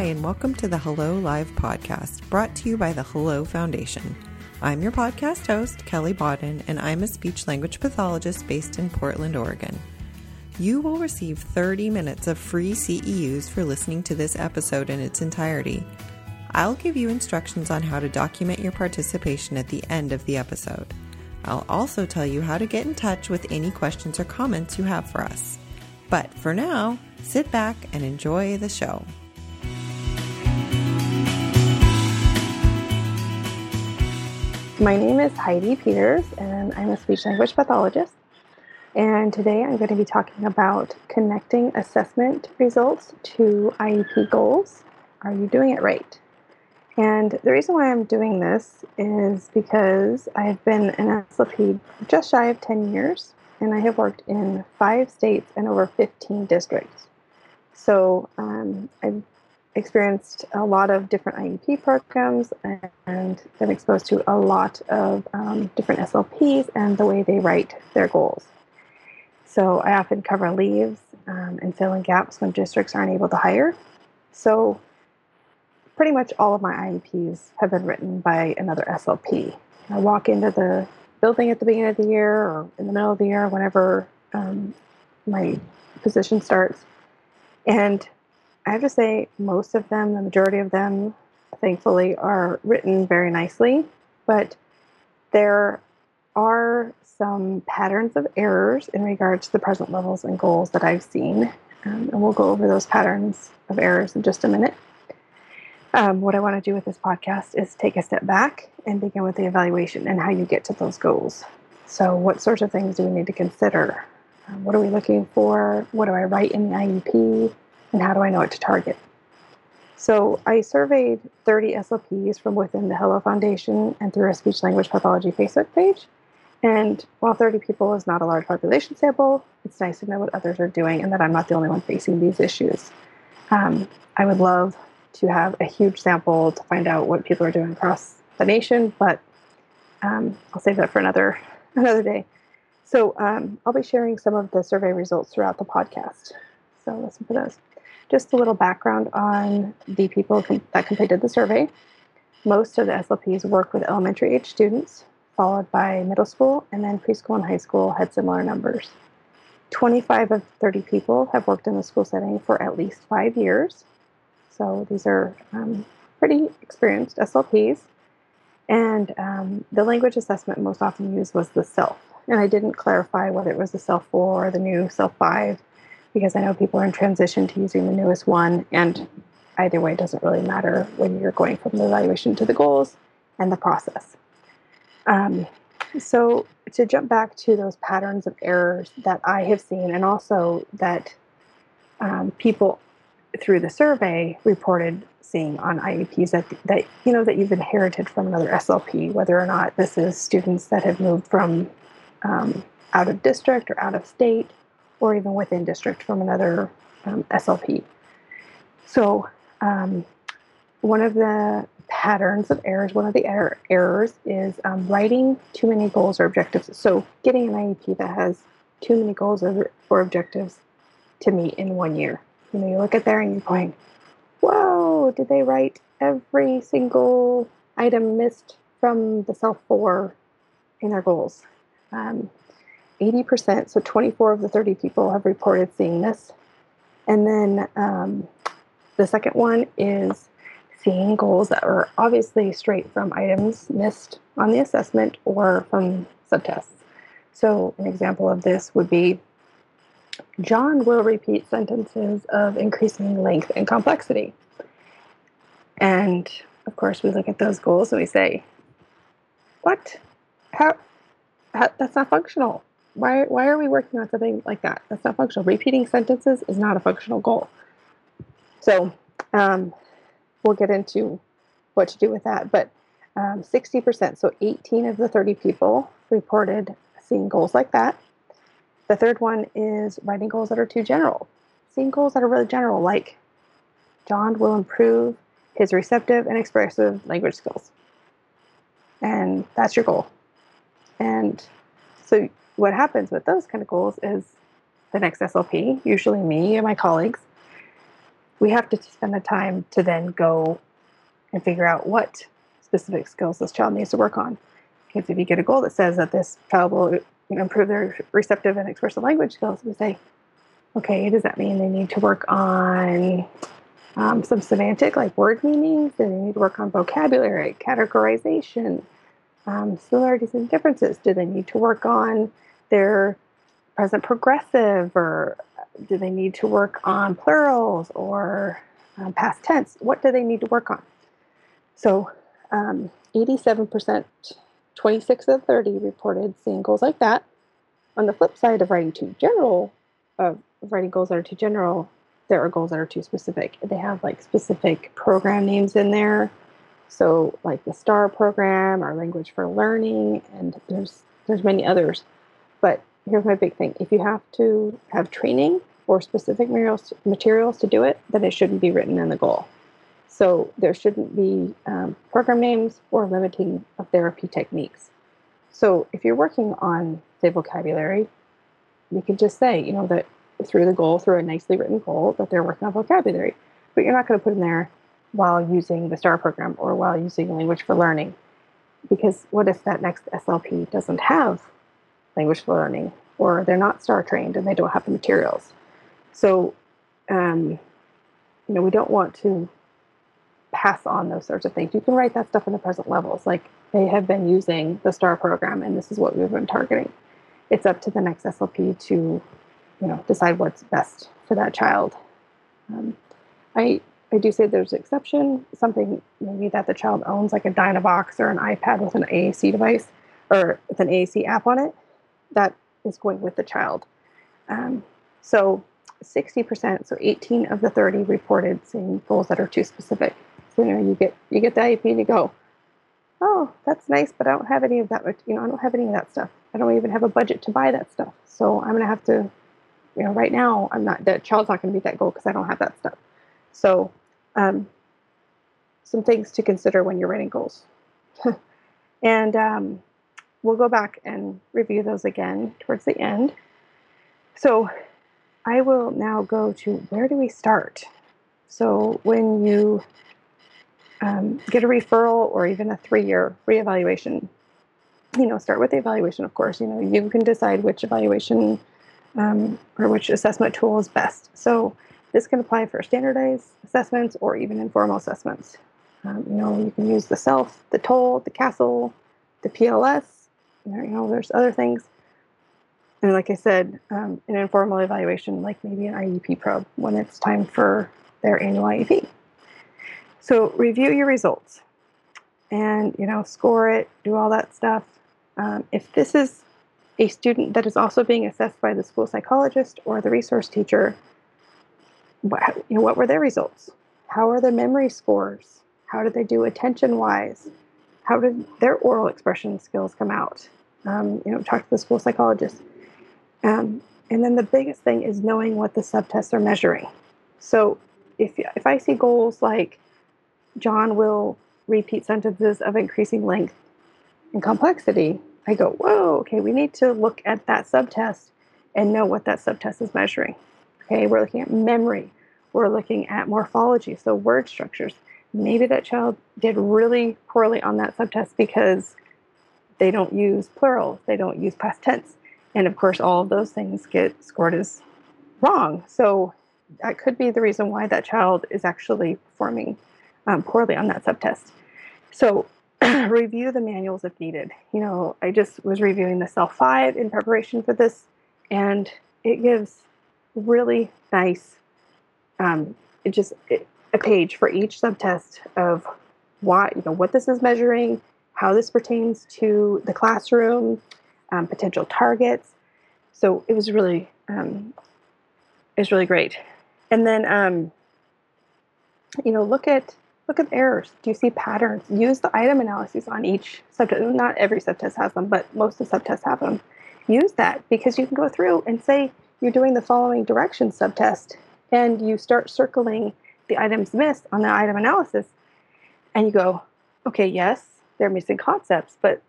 Hi, and welcome to the Hello Live podcast, brought to you by the Hello Foundation. I'm your podcast host, Kelly Bodden, and I'm a speech language pathologist based in Portland, Oregon. You will receive 30 minutes of free CEUs for listening to this episode in its entirety. I'll give you instructions on how to document your participation at the end of the episode. I'll also tell you how to get in touch with any questions or comments you have for us. But for now, sit back and enjoy the show. My name is Heidi Peters, and I'm a speech language pathologist. And today I'm going to be talking about connecting assessment results to IEP goals. Are you doing it right? And the reason why I'm doing this is because I've been an SLP just shy of 10 years, and I have worked in five states and over 15 districts. So um, I've experienced a lot of different IEP programs and been exposed to a lot of um, different SLPs and the way they write their goals. So I often cover leaves um, and fill in gaps when districts aren't able to hire. So pretty much all of my IEPs have been written by another SLP. I walk into the building at the beginning of the year or in the middle of the year, whenever um, my position starts, and I have to say, most of them, the majority of them, thankfully, are written very nicely, but there are some patterns of errors in regards to the present levels and goals that I've seen. Um, and we'll go over those patterns of errors in just a minute. Um, what I want to do with this podcast is take a step back and begin with the evaluation and how you get to those goals. So, what sorts of things do we need to consider? Um, what are we looking for? What do I write in the IEP? And how do I know what to target? So I surveyed 30 SLPs from within the Hello Foundation and through a speech language pathology Facebook page. And while 30 people is not a large population sample, it's nice to know what others are doing and that I'm not the only one facing these issues. Um, I would love to have a huge sample to find out what people are doing across the nation, but um, I'll save that for another another day. So um, I'll be sharing some of the survey results throughout the podcast. So listen for those. Just a little background on the people com- that completed the survey. Most of the SLPs work with elementary age students, followed by middle school, and then preschool and high school had similar numbers. 25 of 30 people have worked in the school setting for at least five years. So these are um, pretty experienced SLPs. And um, the language assessment most often used was the CELF. And I didn't clarify whether it was the CELF 4 or the new CELF 5 because I know people are in transition to using the newest one. And either way, it doesn't really matter when you're going from the evaluation to the goals and the process. Um, so, to jump back to those patterns of errors that I have seen, and also that um, people through the survey reported seeing on IEPs that, that you know that you've inherited from another SLP, whether or not this is students that have moved from um, out of district or out of state, or even within district from another um, SLP. So, um, one of the patterns of errors, one of the er- errors is um, writing too many goals or objectives. So, getting an IEP that has too many goals or, or objectives to meet in one year. You know, you look at there and you're going, whoa, did they write every single item missed from the CELF 4 in their goals? Um, 80%, so 24 of the 30 people have reported seeing this. And then um, the second one is seeing goals that are obviously straight from items missed on the assessment or from subtests. So, an example of this would be John will repeat sentences of increasing length and complexity. And of course, we look at those goals and we say, What? How? how that's not functional why why are we working on something like that? That's not functional. Repeating sentences is not a functional goal. So um, we'll get into what to do with that. But um, 60%, so 18 of the 30 people reported seeing goals like that. The third one is writing goals that are too general. Seeing goals that are really general, like John will improve his receptive and expressive language skills. And that's your goal. And so what happens with those kind of goals is the next SLP, usually me and my colleagues, we have to spend the time to then go and figure out what specific skills this child needs to work on. Because if you get a goal that says that this child will improve their receptive and expressive language skills, we say, okay, does that mean they need to work on um, some semantic, like word meanings? Do they need to work on vocabulary, categorization, um, similarities and differences? Do they need to work on their present progressive, or do they need to work on plurals or um, past tense? What do they need to work on? So, um, 87%, 26 of 30 reported seeing goals like that. On the flip side of writing too general, of writing goals that are too general, there are goals that are too specific. They have like specific program names in there. So like the STAR program or Language for Learning, and there's there's many others. But here's my big thing: if you have to have training or specific materials to do it, then it shouldn't be written in the goal. So there shouldn't be um, program names or limiting of therapy techniques. So if you're working on say vocabulary, you can just say, you know, that through the goal, through a nicely written goal, that they're working on vocabulary. But you're not going to put in there while using the STAR program or while using language for learning. Because what if that next SLP doesn't have language learning or they're not STAR trained and they don't have the materials? So, um, you know, we don't want to pass on those sorts of things. You can write that stuff in the present levels. Like they have been using the STAR program and this is what we've been targeting. It's up to the next SLP to you know decide what's best for that child. Um, I I do say there's an exception, something maybe that the child owns, like a Dynavox or an iPad with an AAC device or with an AAC app on it, that is going with the child. Um, so 60%, so 18 of the 30 reported seeing goals that are too specific. So you know, you get you get the IEP and you go, oh, that's nice, but I don't have any of that. You know, I don't have any of that stuff. I don't even have a budget to buy that stuff. So I'm going to have to you know, right now I'm not the child's not going to meet that goal because I don't have that stuff. So, um, some things to consider when you're writing goals, and um, we'll go back and review those again towards the end. So, I will now go to where do we start? So, when you um, get a referral or even a three-year reevaluation, you know, start with the evaluation. Of course, you know you can decide which evaluation um, or which assessment tool is best. So this can apply for standardized assessments or even informal assessments. Um, you know, you can use the CELF, the TOLD, the CASL, the PLS. You know, there's other things. And like I said, um, an informal evaluation, like maybe an IEP probe when it's time for their annual IEP. So review your results and, you know, score it, do all that stuff. Um, if this is a student that is also being assessed by the school psychologist or the resource teacher, what, you know, what were their results? How are their memory scores? How did they do attention wise? How did their oral expression skills come out? Um, you know, talk to the school psychologist. Um, and then the biggest thing is knowing what the subtests are measuring. So if, if I see goals like John will repeat sentences of increasing length and complexity, I go, whoa, okay, we need to look at that subtest and know what that subtest is measuring. Okay, we're looking at memory, we're looking at morphology, so word structures. Maybe that child did really poorly on that subtest because they don't use plurals, they don't use past tense. And of course, all of those things get scored as wrong. So that could be the reason why that child is actually performing um, poorly on that subtest. So review the manuals if needed. You know, I just was reviewing the CELF 5 in preparation for this, and it gives really nice, um, it just it, a page for each subtest of why, you know, what this is measuring, how this pertains to the classroom, um, potential targets. So it was really, um, it was really great. And then, um, you know, look at Look at errors. Do you see patterns? Use the item analyses on each subtest. Not every subtest has them, but most of the subtests have them. Use that because you can go through and say you're doing the following direction subtest and you start circling the items missed on the item analysis and you go, okay, yes, they're missing concepts, but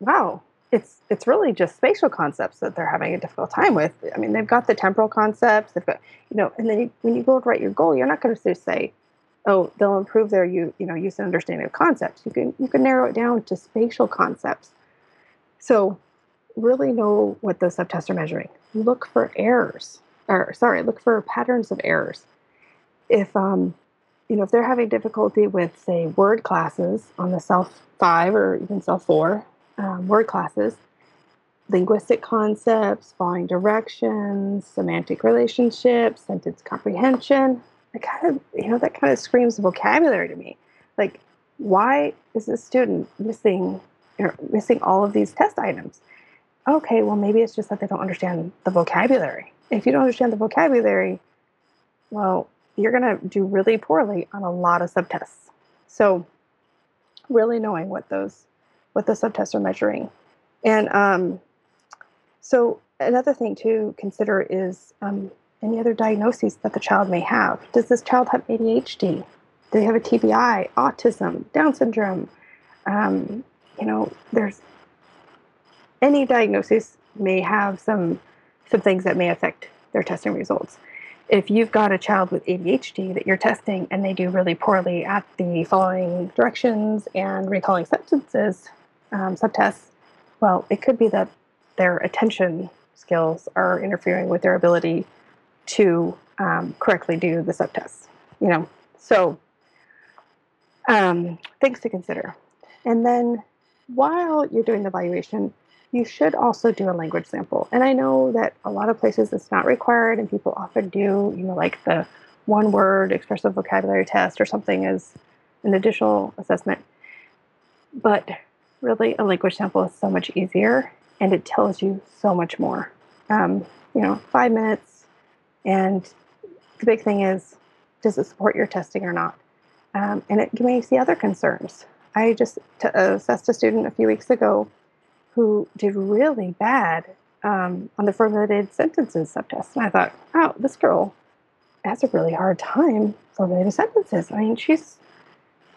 wow, it's it's really just spatial concepts that they're having a difficult time with. I mean, they've got the temporal concepts, they've got you know, and then you, when you go to write your goal, you're not going to say, "Oh, they'll improve their you you know use and understanding of concepts." You can you can narrow it down to spatial concepts. So, really know what those subtests are measuring. Look for errors, or sorry, look for patterns of errors. If um, you know, if they're having difficulty with, say, word classes on the CELF five or even CELF four, um, word classes, linguistic concepts, following directions, semantic relationships, sentence comprehension. That kind of, you know, that kind of screams vocabulary to me. Like, why is this student missing you know, missing all of these test items? Okay, well, maybe it's just that they don't understand the vocabulary. If you don't understand the vocabulary, well, you're going to do really poorly on a lot of subtests. So, really knowing what those what the subtests are measuring. And um, so another thing to consider is um, any other diagnoses that the child may have. Does this child have ADHD? Do they have a TBI, autism, Down syndrome? Um, you know, there's any diagnosis may have some some things that may affect their testing results. If you've got a child with ADHD that you're testing and they do really poorly at the following directions and recalling sentences, um, subtests, well, it could be that their attention skills are interfering with their ability to um, correctly do the subtests. You know, so um, things to consider. And then while you're doing the evaluation, you should also do a language sample. And I know that a lot of places it's not required, and people often do, you know, like the one word expressive vocabulary test or something as an additional assessment. But really a language sample is so much easier and it tells you so much more. Um, you know, five minutes. And the big thing is, does it support your testing or not? Um, and it may see other concerns. I just t- assessed a student a few weeks ago who did really bad um, on the formulated sentences subtest. And I thought, oh, this girl has a really hard time formulating sentences. I mean, she's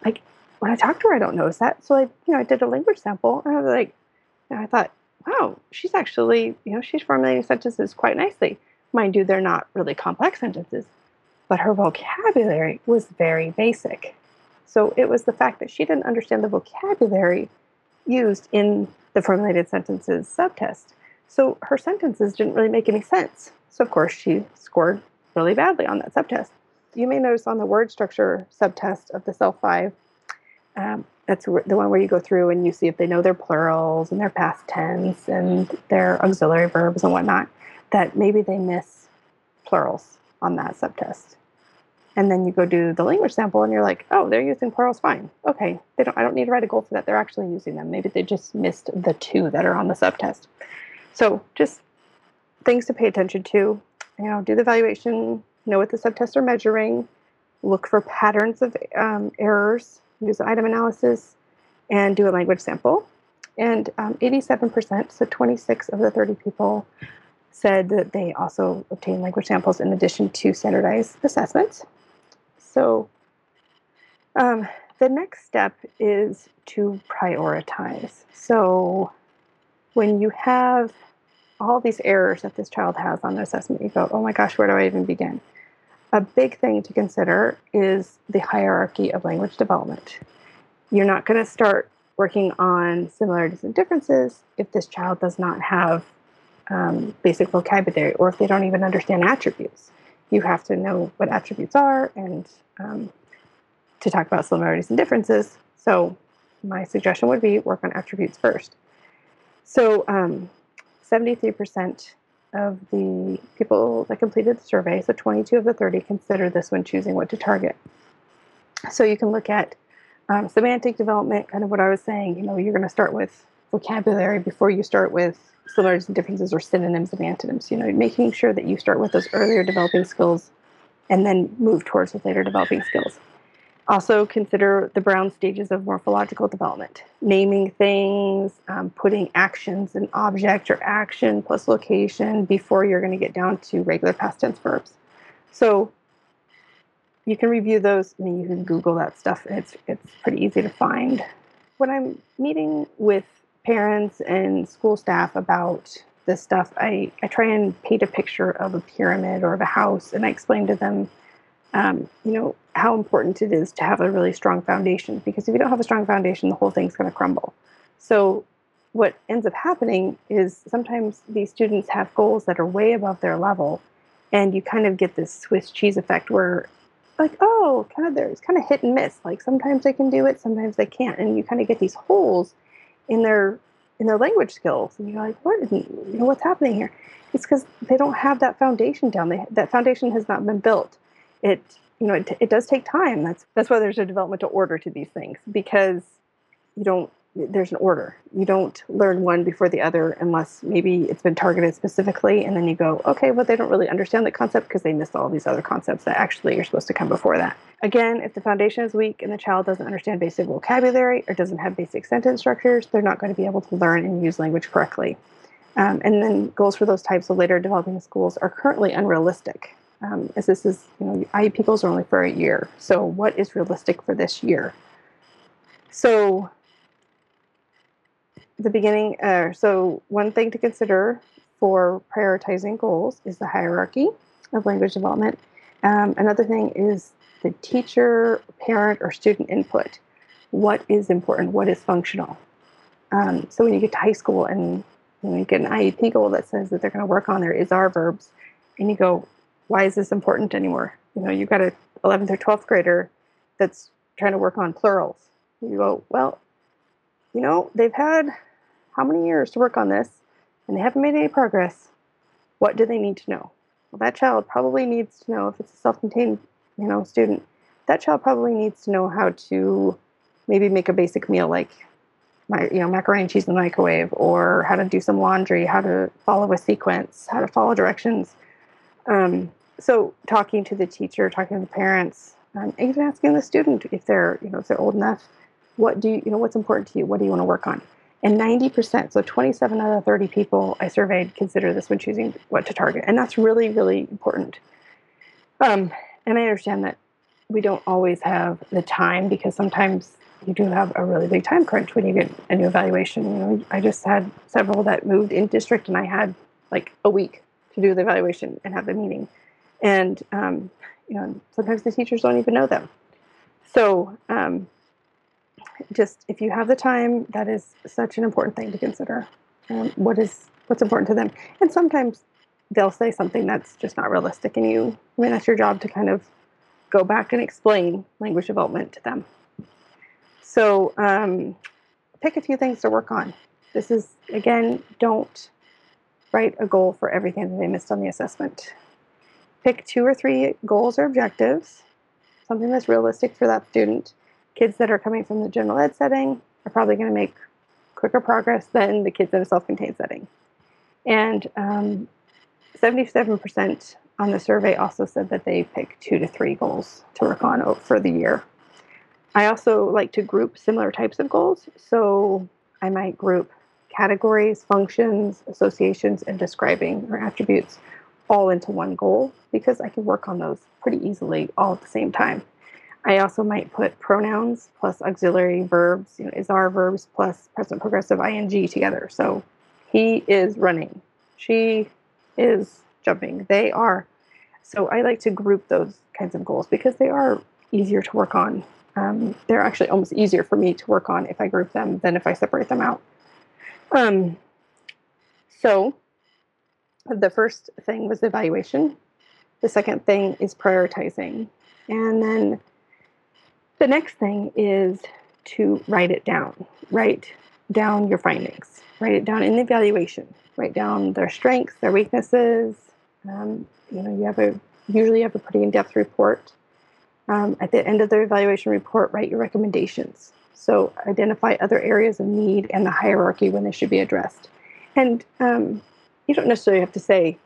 like when I talk to her, I don't notice that. So I, you know, I did a language sample, and I was like, and I thought, wow, she's actually, you know, she's formulating sentences quite nicely. Mind you, they're not really complex sentences, but her vocabulary was very basic. So it was the fact that she didn't understand the vocabulary used in the formulated sentences subtest. So her sentences didn't really make any sense. So of course she scored really badly on that subtest. You may notice on the word structure subtest of the CELF 5 um, that's the one where you go through and you see if they know their plurals and their past tense and their auxiliary verbs and whatnot, that maybe they miss plurals on that subtest. And then you go do the language sample and you're like, oh, they're using plurals fine. Okay, they don't I don't need to write a goal for that. They're actually using them. Maybe they just missed the two that are on the subtest. So just things to pay attention to. You know, do the evaluation, know what the subtests are measuring, look for patterns of um, errors use item analysis, and do a language sample. And um, 87%, so 26 of the 30 people, said that they also obtained language samples in addition to standardized assessments. So um, the next step is to prioritize. So when you have all these errors that this child has on the assessment, you go, oh my gosh, where do I even begin? a big thing to consider is the hierarchy of language development. You're not going to start working on similarities and differences if this child does not have um, basic vocabulary or if they don't even understand attributes. You have to know what attributes are and um, to talk about similarities and differences. So, my suggestion would be work on attributes first. So, um, 73% of the people that completed the survey, so 22 of the 30, consider this when choosing what to target. So you can look at um, semantic development, kind of what I was saying. You know, you're going to start with vocabulary before you start with similarities and differences or synonyms and antonyms. You know, making sure that you start with those earlier developing skills and then move towards those later developing skills. Also, consider the Brown stages of morphological development naming things, um, putting actions in object or action plus location before you're going to get down to regular past tense verbs. So, you can review those. I mean, you can Google that stuff, and it's, it's pretty easy to find. When I'm meeting with parents and school staff about this stuff, I, I try and paint a picture of a pyramid or of a house, and I explain to them, um, you know, how important it is to have a really strong foundation. Because if you don't have a strong foundation, the whole thing's going to crumble. So, what ends up happening is sometimes these students have goals that are way above their level, and you kind of get this Swiss cheese effect where, like, oh, kind of there's kind of hit and miss. Like sometimes they can do it, sometimes they can't, and you kind of get these holes in their in their language skills, and you're like, what? You know, what's happening here? It's because they don't have that foundation down. They, that foundation has not been built. It you know it, it does take time. That's that's why there's a developmental order to these things because you don't there's an order. You don't learn one before the other unless maybe it's been targeted specifically, and then you go, okay, well, they don't really understand the concept because they missed all these other concepts that actually are supposed to come before that. Again, if the foundation is weak and the child doesn't understand basic vocabulary or doesn't have basic sentence structures, they're not going to be able to learn and use language correctly. Um, and then goals for those types of later developing schools are currently unrealistic. Um, as this is, you know, IEP goals are only for a year. So, what is realistic for this year? So, the beginning, uh, so one thing to consider for prioritizing goals is the hierarchy of language development. Um, another thing is the teacher, parent, or student input. What is important? What is functional? Um, so when you get to high school and you, know, you get an IEP goal that says that they're going to work on their is our verbs, and you go, why is this important anymore? You know, you've got a 11th or 12th grader that's trying to work on plurals. You go, well, you know, they've had how many years to work on this and they haven't made any progress, what do they need to know? Well, that child probably needs to know if it's a self-contained, you know, student, that child probably needs to know how to maybe make a basic meal like my, you know, macaroni and cheese in the microwave, or how to do some laundry, how to follow a sequence, how to follow directions. Um, so talking to the teacher, talking to the parents, um, even asking the student if they're, you know, if they're old enough, what do you, you know, what's important to you? What do you want to work on? And 90%, so 27 out of 30 people I surveyed consider this when choosing what to target. And that's really, really important. Um, and I understand that we don't always have the time because sometimes you do have a really big time crunch when you get a new evaluation. You know, I just had several that moved in district and I had like a week to do the evaluation and have the meeting. And, um, you know, sometimes the teachers don't even know them. So, um, just if you have the time, that is such an important thing to consider. Um, what is what's important to them, and sometimes they'll say something that's just not realistic, and you, I mean, that's your job to kind of go back and explain language development to them. So, um, pick a few things to work on. This is again, don't write a goal for everything that they missed on the assessment. Pick two or three goals or objectives, something that's realistic for that student kids that are coming from the general ed setting are probably going to make quicker progress than the kids in a self-contained setting. And um, 77% on the survey also said that they pick two to three goals to work on for the year. I also like to group similar types of goals. So I might group categories, functions, associations, and describing or attributes all into one goal because I can work on those pretty easily all at the same time. I also might put pronouns plus auxiliary verbs, you know, is our verbs plus present progressive ing together. So he is running, she is jumping, they are. So I like to group those kinds of goals because they are easier to work on. Um, they're actually almost easier for me to work on if I group them than if I separate them out. Um, so the first thing was evaluation. The second thing is prioritizing. And then the next thing is to write it down. Write down your findings. Write it down in the evaluation. Write down their strengths, their weaknesses. Um, you know, you have a usually you have a pretty in-depth report. Um, at the end of the evaluation report, write your recommendations. So identify other areas of need and the hierarchy when they should be addressed. And um, you don't necessarily have to say,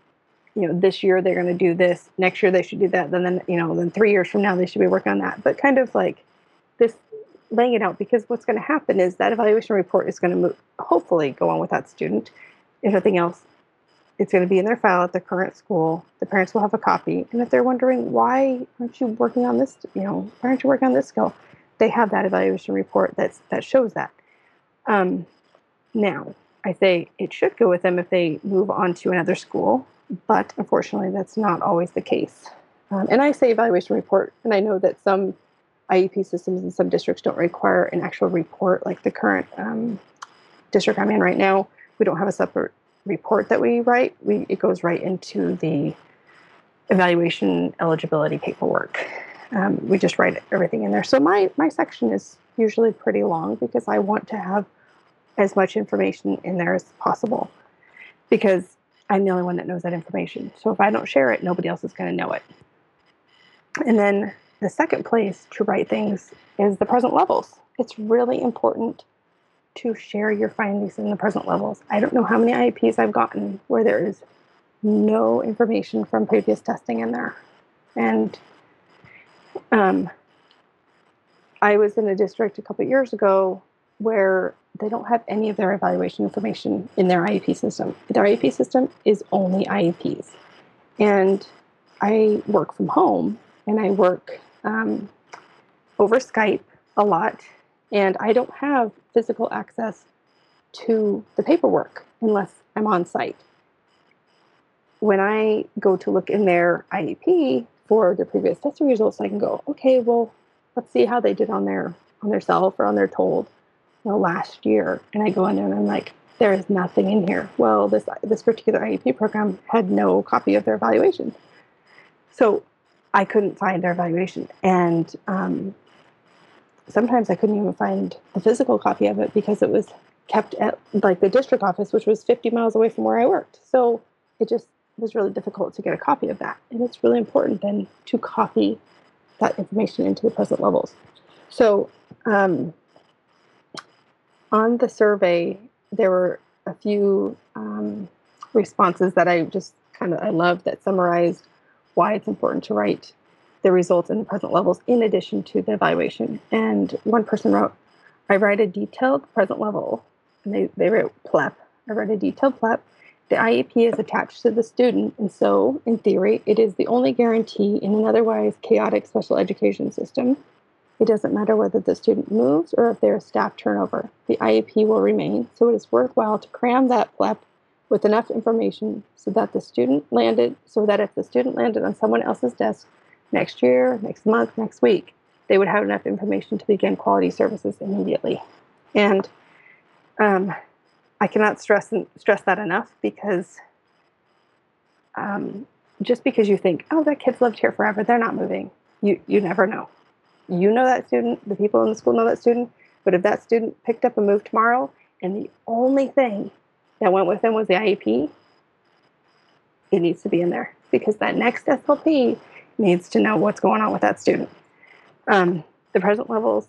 you know, this year they're going to do this, next year they should do that, then then you know, then three years from now they should be working on that. But kind of like this laying it out because what's going to happen is that evaluation report is going to move, hopefully go on with that student. If nothing else, it's going to be in their file at their current school. The parents will have a copy, and if they're wondering why aren't you working on this, you know, why aren't you working on this skill, they have that evaluation report that's that shows that. Um, Now, I say it should go with them if they move on to another school, but unfortunately, that's not always the case. Um, and I say evaluation report, and I know that some IEP systems in some districts don't require an actual report like the current um, district I'm in right now. We don't have a separate report that we write. We it goes right into the evaluation eligibility paperwork. Um, we just write everything in there. So my my section is usually pretty long because I want to have as much information in there as possible because I'm the only one that knows that information. So if I don't share it, nobody else is going to know it. And then the second place to write things is the present levels. It's really important to share your findings in the present levels. I don't know how many IEPs I've gotten where there is no information from previous testing in there. And um, I was in a district a couple years ago where they don't have any of their evaluation information in their IEP system. Their IEP system is only IEPs. And I work from home and I work um, over Skype a lot, and I don't have physical access to the paperwork unless I'm on site. When I go to look in their IEP for the previous testing results, I can go, okay, well, let's see how they did on their on their CELF or on their TOLD, last year. And I go in there and I'm like, there is nothing in here. Well, this this particular IEP program had no copy of their evaluation. So I couldn't find their evaluation. And um, sometimes I couldn't even find the physical copy of it because it was kept at like the district office, which was 50 miles away from where I worked. So it just was really difficult to get a copy of that. And it's really important then to copy that information into the present levels. So um, on the survey, there were a few um, responses that I just kind of I love that summarized why it's important to write the results in the present levels in addition to the evaluation. And one person wrote, I write a detailed present level. And they, they wrote PLEP. I write a detailed PLEP. The IEP is attached to the student, and so, in theory, it is the only guarantee in an otherwise chaotic special education system. It doesn't matter whether the student moves or if there is staff turnover. The IEP will remain, so it is worthwhile to cram that PLEP with enough information so that the student landed so that if the student landed on someone else's desk next year, next month, next week, they would have enough information to begin quality services immediately. And um, I cannot stress stress that enough because um, just because you think, oh, that kid's lived here forever, they're not moving. You you never know. You know that student, the people in the school know that student, but if that student picked up and moved tomorrow, and the only thing that went with them was the IEP, it needs to be in there because that next SLP needs to know what's going on with that student. Um, the present levels,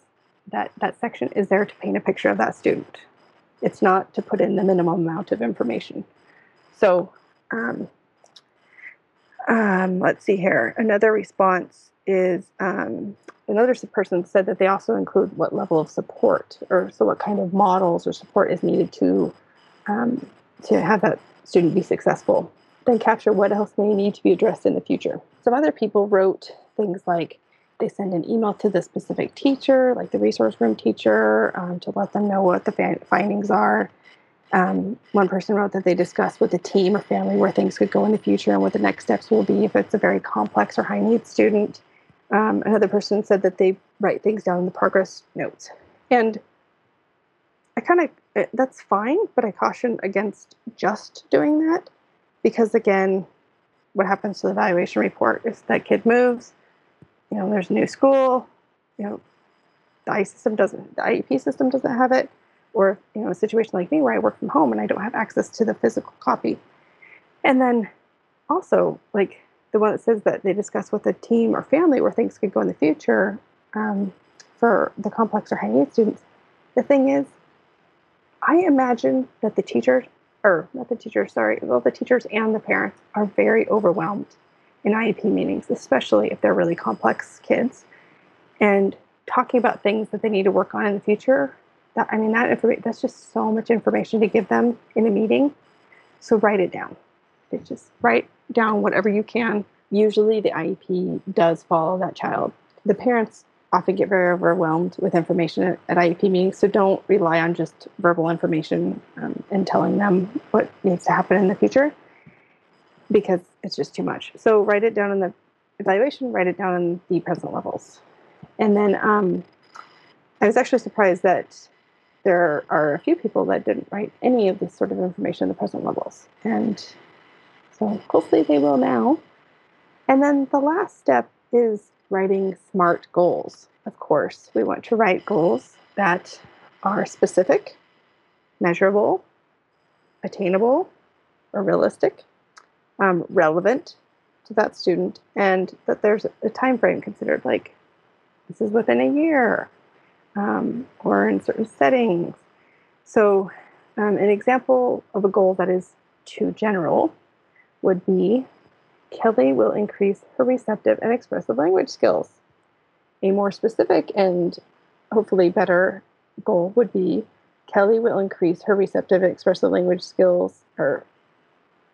that, that section is there to paint a picture of that student. It's not to put in the minimum amount of information. So um, um, let's see here. Another response is um, another person said that they also include what level of support or so what kind of models or support is needed to um, to have that student be successful. Then capture what else may need to be addressed in the future. Some other people wrote things like they send an email to the specific teacher, like the resource room teacher, um, to let them know what the findings are. Um, one person wrote that they discuss with the team or family where things could go in the future and what the next steps will be if it's a very complex or high needs student. Um, another person said that they write things down in the progress notes. And I kind of that's fine, but I caution against just doing that because, again, what happens to the evaluation report is that kid moves, you know, there's a new school, you know, the I system doesn't, the IEP system doesn't have it, or you know, a situation like me where I work from home and I don't have access to the physical copy. And then also, like the one that says that they discuss with a team or family where things could go in the future um, for the complex or high need students. The thing is, I imagine that the teachers, or not the teachers, sorry, well, the teachers and the parents are very overwhelmed in IEP meetings, especially if they're really complex kids. And talking about things that they need to work on in the future, that I mean, that information, that's just so much information to give them in a meeting. So write it down. It's just write down whatever you can. Usually the IEP does follow that child. The parents often get very overwhelmed with information at, at IEP meetings. So don't rely on just verbal information um, and telling them what needs to happen in the future because it's just too much. So write it down in the evaluation, write it down in the present levels. And then um, I was actually surprised that there are a few people that didn't write any of this sort of information in the present levels. And hopefully they will now. And then the last step is writing SMART goals. Of course, we want to write goals that are specific, measurable, attainable, or realistic, um, relevant to that student, and that there's a time frame considered, like this is within a year um, or in certain settings. So, um, an example of a goal that is too general would be Kelly will increase her receptive and expressive language skills. A more specific and hopefully better goal would be Kelly will increase her receptive and expressive language skills, or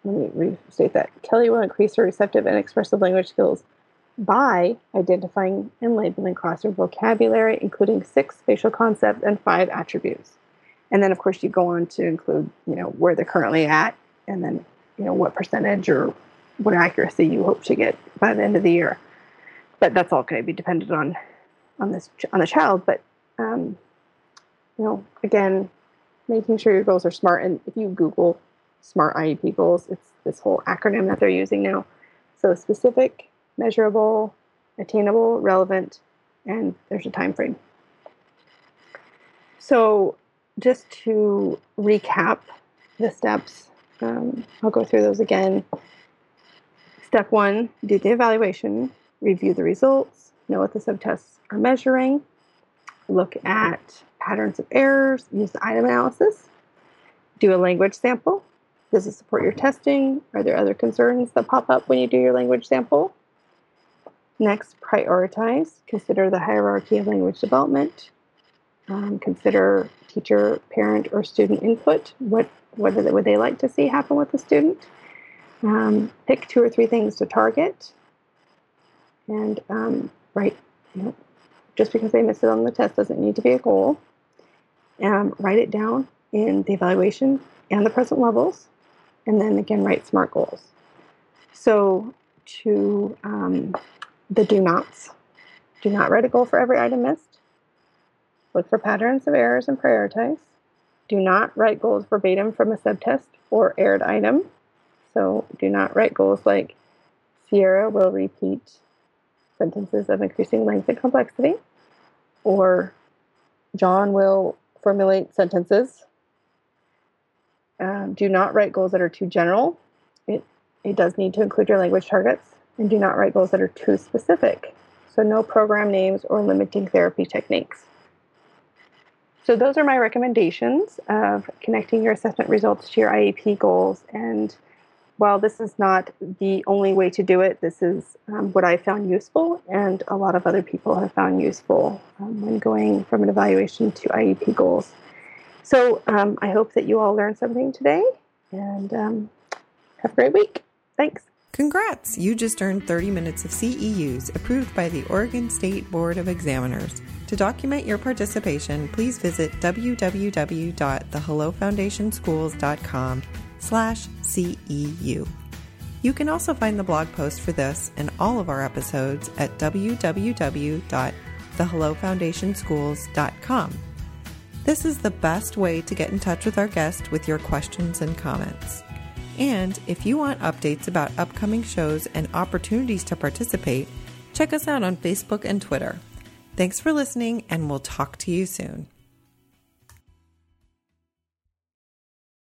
let me restate that. Kelly will increase her receptive and expressive language skills by identifying and labeling classroom vocabulary, including six spatial concepts and five attributes. And then, of course, you go on to include, you know, where they're currently at, and then, you know, what percentage or what accuracy you hope to get by the end of the year. But that's all going to be dependent on on this on the child. But um, you know, again, making sure your goals are smart. And if you Google SMART IEP goals, it's this whole acronym that they're using now. So specific, measurable, attainable, relevant, and there's a time frame. So just to recap the steps, um, I'll go through those again. Step one, do the evaluation, review the results, know what the subtests are measuring, look at patterns of errors, use the item analysis, do a language sample. Does it support your testing? Are there other concerns that pop up when you do your language sample? Next, prioritize. Consider the hierarchy of language development. Um, consider teacher, parent, or student input. What, what would they like to see happen with the student? Um, pick two or three things to target and um, write. You know, just because they miss it on the test doesn't need to be a goal. Um, write it down in the evaluation and the present levels, and then again write SMART goals. So to um, the do nots, do not write a goal for every item missed. Look for patterns of errors and prioritize. Do not write goals verbatim from a subtest or aired item. So do not write goals like Sierra will repeat sentences of increasing length and complexity, or John will formulate sentences. Um, do not write goals that are too general. It, it does need to include your language targets. And do not write goals that are too specific. So, no program names or limiting therapy techniques. So, those are my recommendations of connecting your assessment results to your IEP goals and while this is not the only way to do it, this is um, what I found useful, and a lot of other people have found useful um, when going from an evaluation to IEP goals. So um, I hope that you all learned something today, and um, have a great week. Thanks. Congrats! You just earned 30 minutes of CEUs approved by the Oregon State Board of Examiners. To document your participation, please visit www.thehellofoundationschools.com slash CEU. You can also find the blog post for this and all of our episodes at www.thehellofoundationschools.com. This is the best way to get in touch with our guest with your questions and comments. And if you want updates about upcoming shows and opportunities to participate, check us out on Facebook and Twitter. Thanks for listening, and we'll talk to you soon.